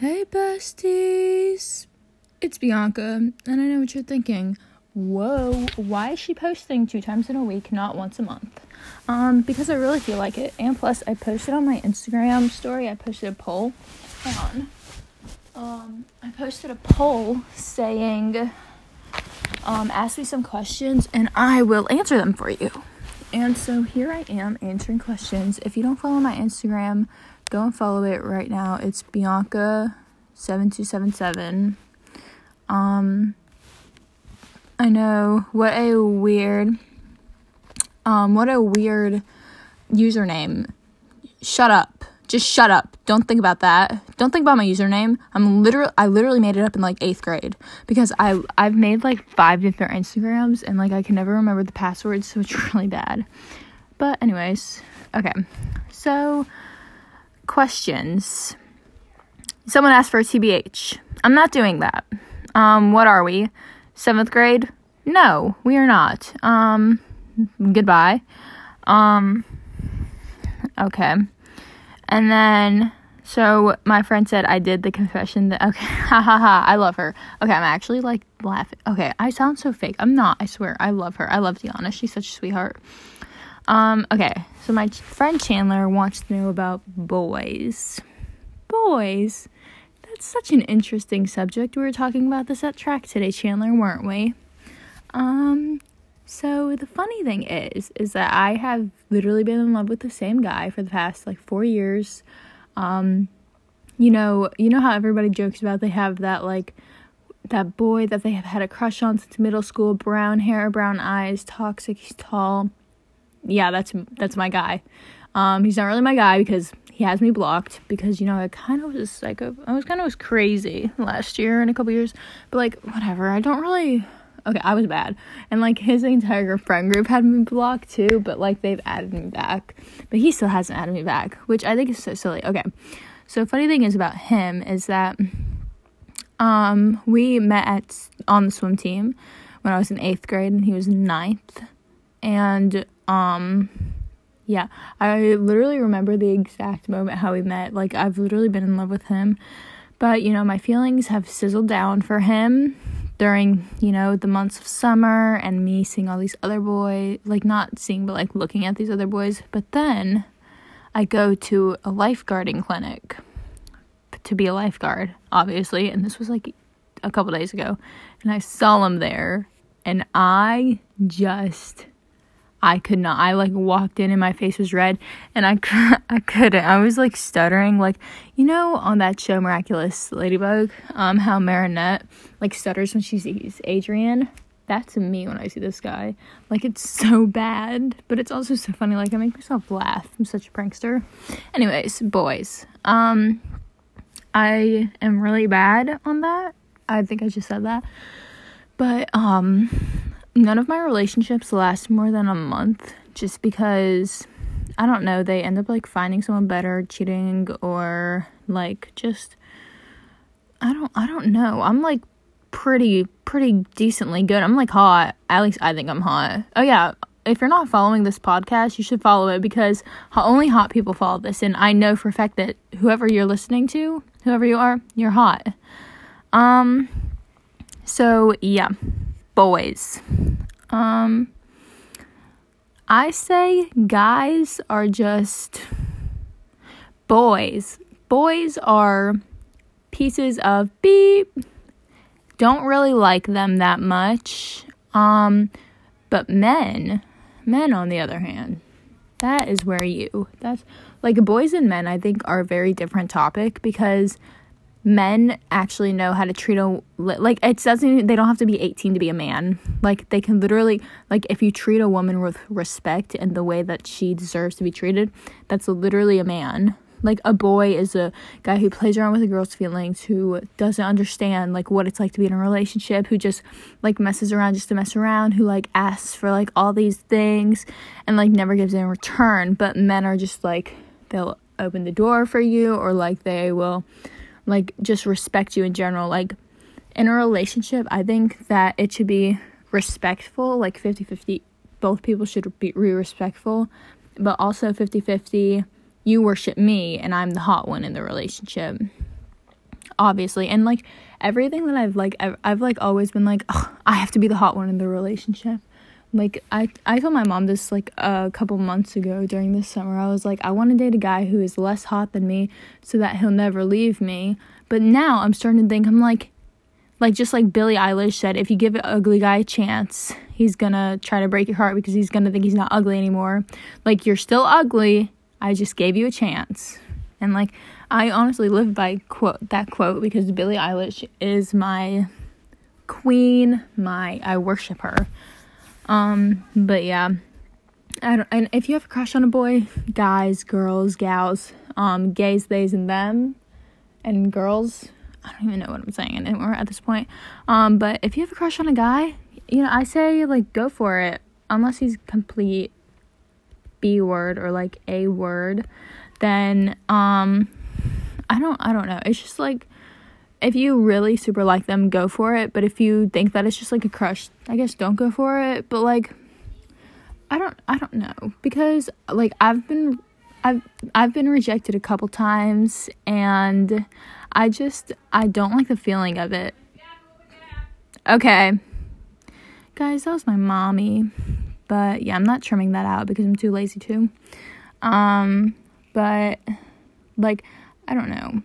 Hey, besties. It's Bianca, and I know what you're thinking. Whoa, why is she posting two times in a week, not once a month? Um, because I really feel like it. And plus, I posted on my Instagram story, I posted a poll. Hang on. Um, I posted a poll saying, um, ask me some questions and I will answer them for you. And so here I am answering questions. If you don't follow my Instagram, go and follow it right now. It's bionca7277. Um I know what a weird um what a weird username. Shut up. Just shut up. Don't think about that. Don't think about my username. I'm literally I literally made it up in like 8th grade because I I've made like 5 different Instagrams and like I can never remember the passwords, so it's really bad. But anyways, okay. So questions. Someone asked for a TBH. I'm not doing that. Um, what are we? Seventh grade? No, we are not. Um, goodbye. Um, okay. And then, so my friend said I did the confession that, okay, ha ha ha, I love her. Okay, I'm actually like laughing. Okay, I sound so fake. I'm not, I swear. I love her. I love Deanna. She's such a sweetheart. Um, okay, so my friend Chandler wants to know about boys. Boys. That's such an interesting subject. We were talking about this at track today, Chandler, weren't we? Um, so the funny thing is, is that I have literally been in love with the same guy for the past like four years. Um, you know, you know how everybody jokes about they have that like that boy that they have had a crush on since middle school, brown hair, brown eyes, toxic, he's tall yeah, that's that's my guy. Um, he's not really my guy because he has me blocked because you know I kind of was like I was kind of was crazy last year and a couple years, but like whatever. I don't really. Okay, I was bad, and like his entire friend group had me blocked too, but like they've added me back, but he still hasn't added me back, which I think is so silly. Okay, so funny thing is about him is that um we met at on the swim team when I was in eighth grade and he was ninth, and um, yeah, I literally remember the exact moment how we met. Like, I've literally been in love with him. But, you know, my feelings have sizzled down for him during, you know, the months of summer and me seeing all these other boys. Like, not seeing, but like looking at these other boys. But then I go to a lifeguarding clinic to be a lifeguard, obviously. And this was like a couple days ago. And I saw him there. And I just I could not. I like walked in and my face was red and I I couldn't. I was like stuttering like you know on that show Miraculous Ladybug um how Marinette like stutters when she sees Adrien. That's me when I see this guy. Like it's so bad, but it's also so funny like I make myself laugh. I'm such a prankster. Anyways, boys. Um I am really bad on that. I think I just said that. But um none of my relationships last more than a month just because I don't know, they end up like finding someone better, cheating or like just I don't I don't know. I'm like pretty pretty decently good. I'm like hot. At least I think I'm hot. Oh yeah, if you're not following this podcast, you should follow it because only hot people follow this and I know for a fact that whoever you're listening to, whoever you are, you're hot. Um so yeah boys. Um, I say guys are just boys. Boys are pieces of beep. Don't really like them that much. Um, but men, men on the other hand, that is where you. That's like boys and men. I think are a very different topic because men actually know how to treat a like it doesn't they don't have to be 18 to be a man. Like they can literally like if you treat a woman with respect and the way that she deserves to be treated that's literally a man. Like a boy is a guy who plays around with a girl's feelings who doesn't understand like what it's like to be in a relationship who just like messes around just to mess around who like asks for like all these things and like never gives in return. But men are just like they'll open the door for you or like they will like just respect you in general like in a relationship i think that it should be respectful like 50-50 both people should be respectful but also 50-50 you worship me and i'm the hot one in the relationship obviously. And like everything that I've like I've, I've like always been like, I have to be the hot one in the relationship. Like I I told my mom this like a couple months ago during the summer. I was like, I want to date a guy who is less hot than me so that he'll never leave me. But now I'm starting to think I'm like like just like Billie Eilish said, if you give an ugly guy a chance, he's gonna try to break your heart because he's gonna think he's not ugly anymore. Like you're still ugly. I just gave you a chance. And like I honestly live by quote that quote because Billie Eilish is my queen, my I worship her. Um, but yeah. I don't, and if you have a crush on a boy, guys, girls, gals, um, gays, theys, and them, and girls, I don't even know what I'm saying anymore at this point. Um, but if you have a crush on a guy, you know, I say like go for it, unless he's complete B word or like a word, then um, I don't, I don't know. It's just like if you really super like them, go for it. But if you think that it's just like a crush, I guess don't go for it. But like, I don't, I don't know because like I've been, I've, I've been rejected a couple times, and I just, I don't like the feeling of it. Okay, guys, that was my mommy, but yeah, I'm not trimming that out because I'm too lazy to. Um, but like, I don't know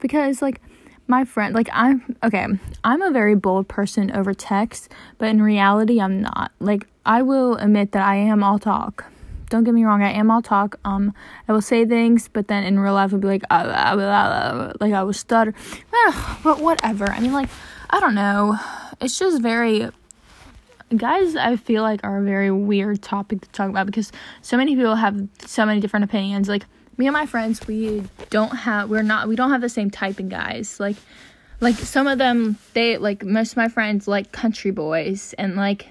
because like my friend like i'm okay i'm a very bold person over text but in reality i'm not. Like i will admit that i am all talk. Don't get me wrong i am all talk. Um i will say things but then in real life i'll be like uh, uh, uh, like i will stutter. But whatever. I mean like i don't know. It's just very guys i feel like are a very weird topic to talk about because so many people have so many different opinions. Like me and my friends we don't have we're not we don't have the same type guys like like some of them they like most of my friends like country boys and like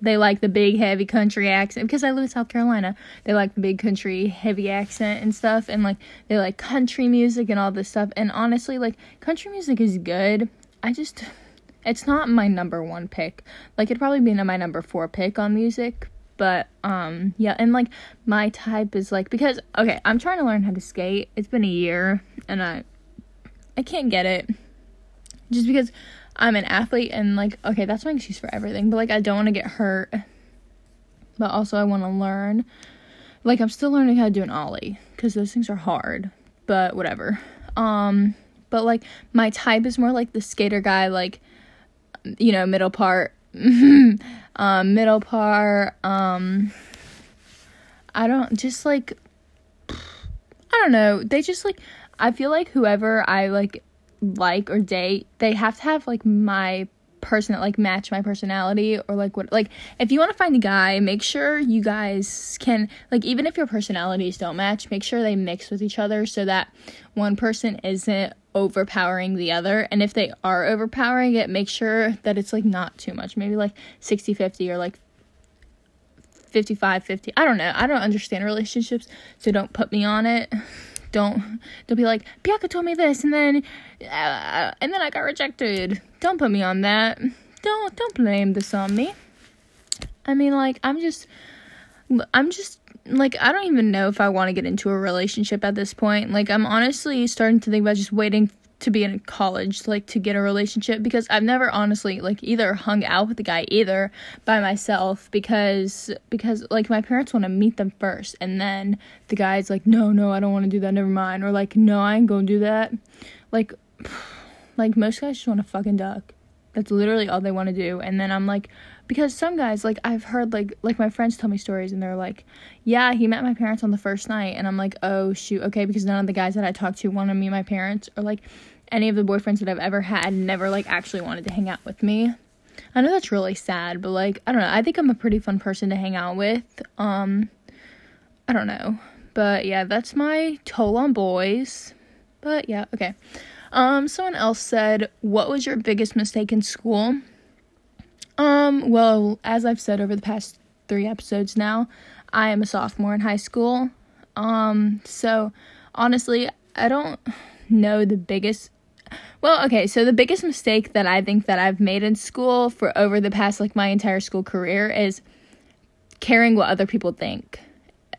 they like the big heavy country accent because I live in South Carolina. They like the big country heavy accent and stuff and like they like country music and all this stuff. And honestly, like country music is good. I just it's not my number 1 pick. Like it'd probably be my number 4 pick on music, but um yeah and like my type is like because okay i'm trying to learn how to skate. It's been a year and i i can't get it. Just because i'm an athlete and like okay that's my excuse for everything but like i don't want to get hurt. But also i want to learn. Like i'm still learning how to do an ollie because those things are hard but whatever. Um but like my type is more like the skater guy like you know middle part um, middle part. Um, I don't just like. I don't know. They just like. I feel like whoever I like like or date, they have to have like my person that like match my personality or like what like if you want to find a guy make sure you guys can like even if your personalities don't match make sure they mix with each other so that one person isn't overpowering the other and if they are overpowering it make sure that it's like not too much. Maybe like 60 50 or like 55 50 i don't know. I don't understand relationships so don't put me on it. Don't don't be like bianca told me this and then uh, and then i got rejected. Don't put me on that. Don't don't blame this on me. I mean like i'm just i'm just like I don't even know if I want to get into a relationship at this point. Like I'm honestly starting to think about just waiting to be in college like to get a relationship because I've never honestly like either hung out with a guy either by myself because because like my parents want to meet them first and then the guy's like no no I don't want to do that never mind or like no I ain't going to do that. Like like most guys just want to fucking duck. That's literally all they want to do and then I'm like because some guys like I've heard like like my friends tell me stories and they're like, "Yeah, he met my parents on the first night." And I'm like, "Oh, shoot. Okay, because none of the guys that I talked to wanted to meet my parents or like any of the boyfriends that I've ever had never like actually wanted to hang out with me." I know that's really sad, but like I don't know. I think I'm a pretty fun person to hang out with. Um I don't know. But yeah, that's my toll on boys. But yeah, okay. Um someone else said, "What was your biggest mistake in school?" Um, well, as I've said over the past three episodes now, I am a sophomore in high school. Um, so honestly, I don't know the biggest well, okay, so the biggest mistake that I think that I've made in school for over the past like my entire school career is caring what other people think.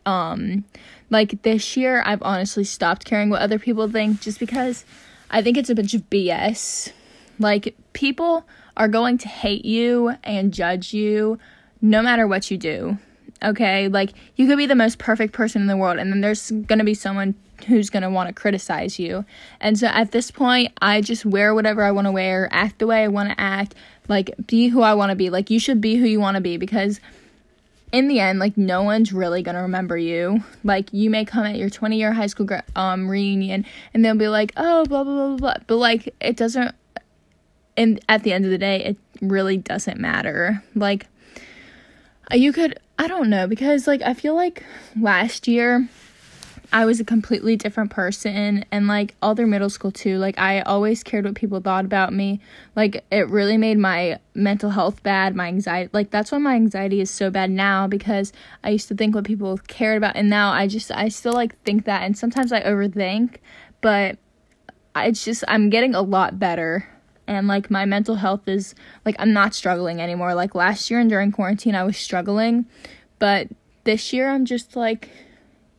Um like this year I've honestly stopped caring what other people think just because I think it's a bunch of BS. Like, people are going to hate you and judge you no matter what you do. Okay? Like, you could be the most perfect person in the world, and then there's gonna be someone who's gonna wanna criticize you. And so at this point, I just wear whatever I wanna wear, act the way I wanna act, like, be who I wanna be. Like, you should be who you wanna be because in the end, like no one's really gonna remember you. Like you may come at your 20 year high school um reunion and they'll be like, oh blah blah blah blah, but like it doesn't. And at the end of the day, it really doesn't matter. Like you could, I don't know, because like I feel like last year I was a completely different person and like all through middle school too. Like I always cared what people thought about me. Like it really made my mental health bad, my anxiety. Like that's why my anxiety is so bad now because I used to think what people cared about and now I just I still like think that and sometimes I overthink, but it's just I'm getting a lot better and like my mental health is like I'm not struggling anymore. Like last year and during quarantine I was struggling, but this year I'm just like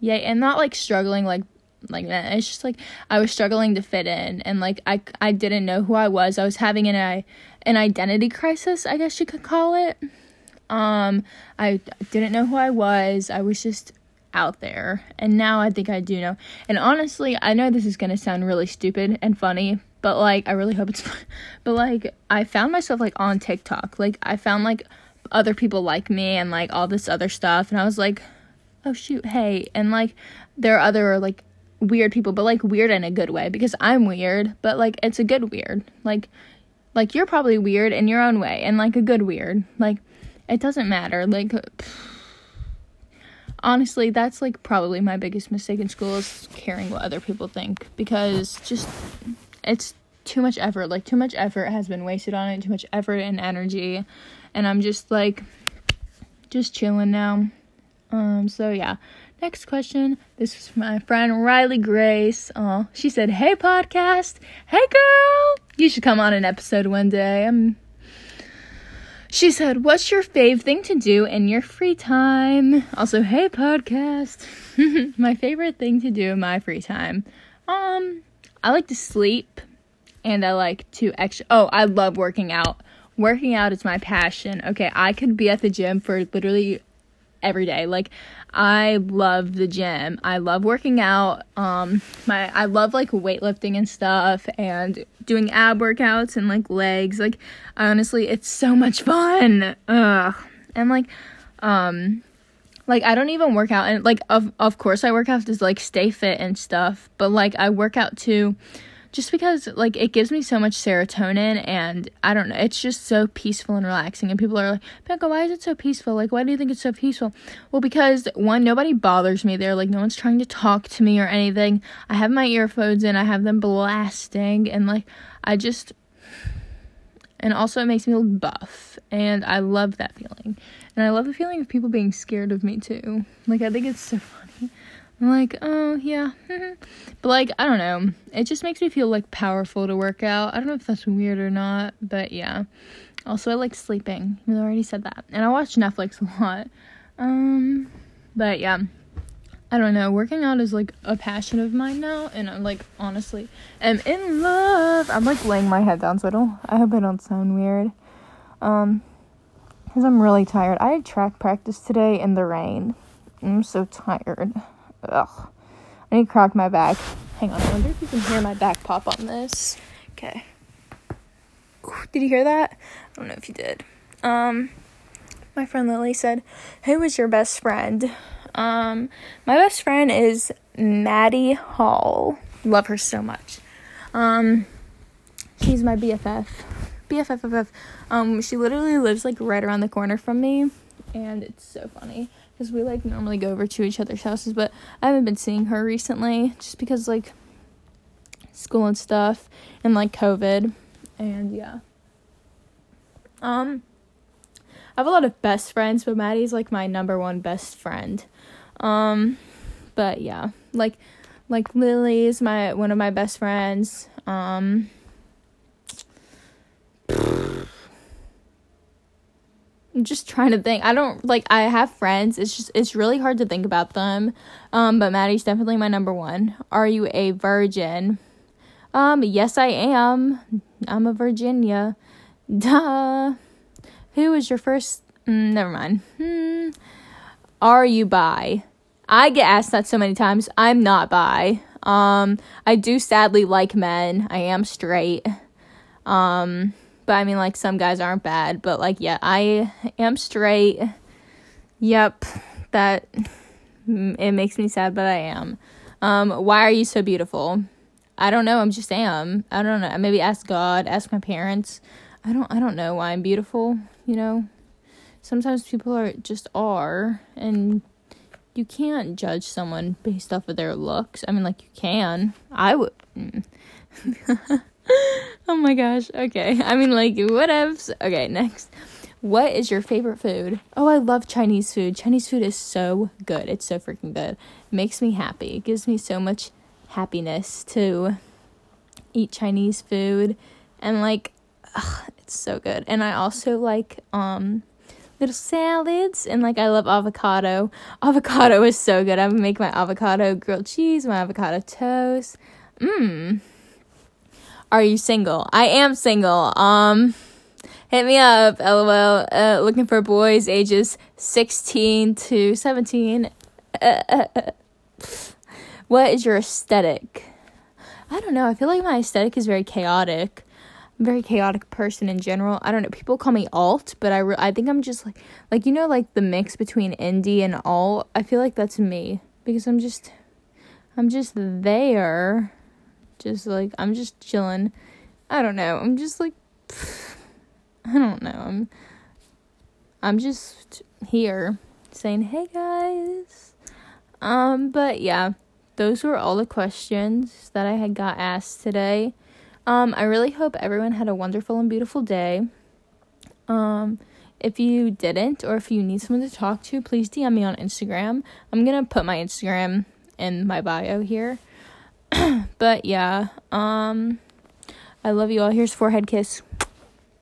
yeah, and not like struggling like like that. It's just like I was struggling to fit in and like I I didn't know who I was. I was having an I an identity crisis, I guess you could call it. Um I didn't know who I was. I was just out there. And now I think I do know. And honestly, I know this is going to sound really stupid and funny, but like I really hope it's but like I found myself like on TikTok. Like I found like other people like me and like all this other stuff and I was like oh shoot, hey. And like there are other like weird people, but like weird in a good way because I'm weird, but like it's a good weird. Like like you're probably weird in your own way and like a good weird. Like it doesn't matter. Like honestly, that's like probably my biggest mistake in school is caring what other people think because just it's too much effort. Like too much effort has been wasted on it, too much effort and energy. And I'm just like just chilling now. Um, so yeah. Next question. This is my friend Riley Grace. Uh, she said, Hey podcast. Hey girl. You should come on an episode one day. I'm she said, What's your fave thing to do in your free time? Also, hey podcast. my favorite thing to do in my free time. Um, I like to sleep and I like to extra oh, I love working out. Working out is my passion. Okay, I could be at the gym for literally every day. Like I love the gym. I love working out. Um my I love like weightlifting and stuff and doing ab workouts and like legs. Like honestly, it's so much fun. Ugh. And like um like I don't even work out and like of of course I work out to like stay fit and stuff, but like I work out to just because like it gives me so much serotonin and I don't know, it's just so peaceful and relaxing. And people are like, Becca, why is it so peaceful? Like, why do you think it's so peaceful? Well, because one, nobody bothers me there. Like, no one's trying to talk to me or anything. I have my earphones in, I have them blasting, and like, I just, and also it makes me look buff. And I love that feeling. And I love the feeling of people being scared of me too. Like, I think it's so funny. I'm like, oh, yeah. but, like, I don't know. It just makes me feel, like, powerful to work out. I don't know if that's weird or not, but yeah. Also, I like sleeping. I already said that. And I watch Netflix a lot. Um, but yeah. I don't know. Working out is, like, a passion of mine now. And I'm, like, honestly, am in love. I'm, like, laying my head down so I don't, I hope I don't sound weird. Um, because I'm really tired. I had track practice today in the rain. I'm so tired. Ugh. I need to crack my back. Hang on, I wonder if you can hear my back pop on this. Okay. Did you hear that? I don't know if you did. Um, my friend Lily said, Who was your best friend? Um, my best friend is Maddie Hall. Love her so much. Um, she's my BFF. BFFFF. Um, she literally lives like right around the corner from me, and it's so funny because we like normally go over to each other's houses, but I haven't been seeing her recently just because like school and stuff and like COVID and yeah. Um I have a lot of best friends, but Maddie's like my number one best friend. Um but yeah, like like Lily is my one of my best friends. Um I'm just trying to think. I don't like I have friends. It's just it's really hard to think about them. Um, but Maddie's definitely my number one. Are you a virgin? Um, yes, I am. I'm a Virginia. Duh. Who was your first? Mm, never mind. Hmm. Are you bi? I get asked that so many times. I'm not bi. Um, I do sadly like men. I am straight. Um, but I mean, like, some guys aren't bad. But, like, yeah, I am straight. Yep. That. It makes me sad, but I am. Um, why are you so beautiful? I don't know. I'm just am. I don't know. Maybe ask God, ask my parents. I don't. I don't know why I'm beautiful. You know, sometimes people are just are, and you can't judge someone based off of their looks. I mean, like you can. I would. oh my gosh. Okay. I mean, like whatevs. Okay. Next. What is your favorite food? Oh, I love Chinese food. Chinese food is so good. It's so freaking good. Makes me happy. It gives me so much happiness to eat Chinese food and like ugh, it's so good. And I also like um little salads and like I love avocado. Avocado is so good. I make my avocado grilled cheese, my avocado toast. Mmm. Are you single? I am single. Um hit me up, lol. Uh, looking for boys ages 16 to 17. Uh, uh, uh. what is your aesthetic? I don't know. I feel like my aesthetic is very chaotic. I'm very chaotic person in general. I don't know. People call me alt, but I, re- I think I'm just like like you know like the mix between indie and alt. I feel like that's me because I'm just I'm just there. Just like I'm just chilling. I don't know. I'm just like I don't know. I'm I'm just here saying, "Hey guys." Um but yeah, those were all the questions that I had got asked today. Um I really hope everyone had a wonderful and beautiful day. Um if you didn't or if you need someone to talk to, please DM me on Instagram. I'm going to put my Instagram in my bio here. but yeah, um I love you all. Here's forehead kiss.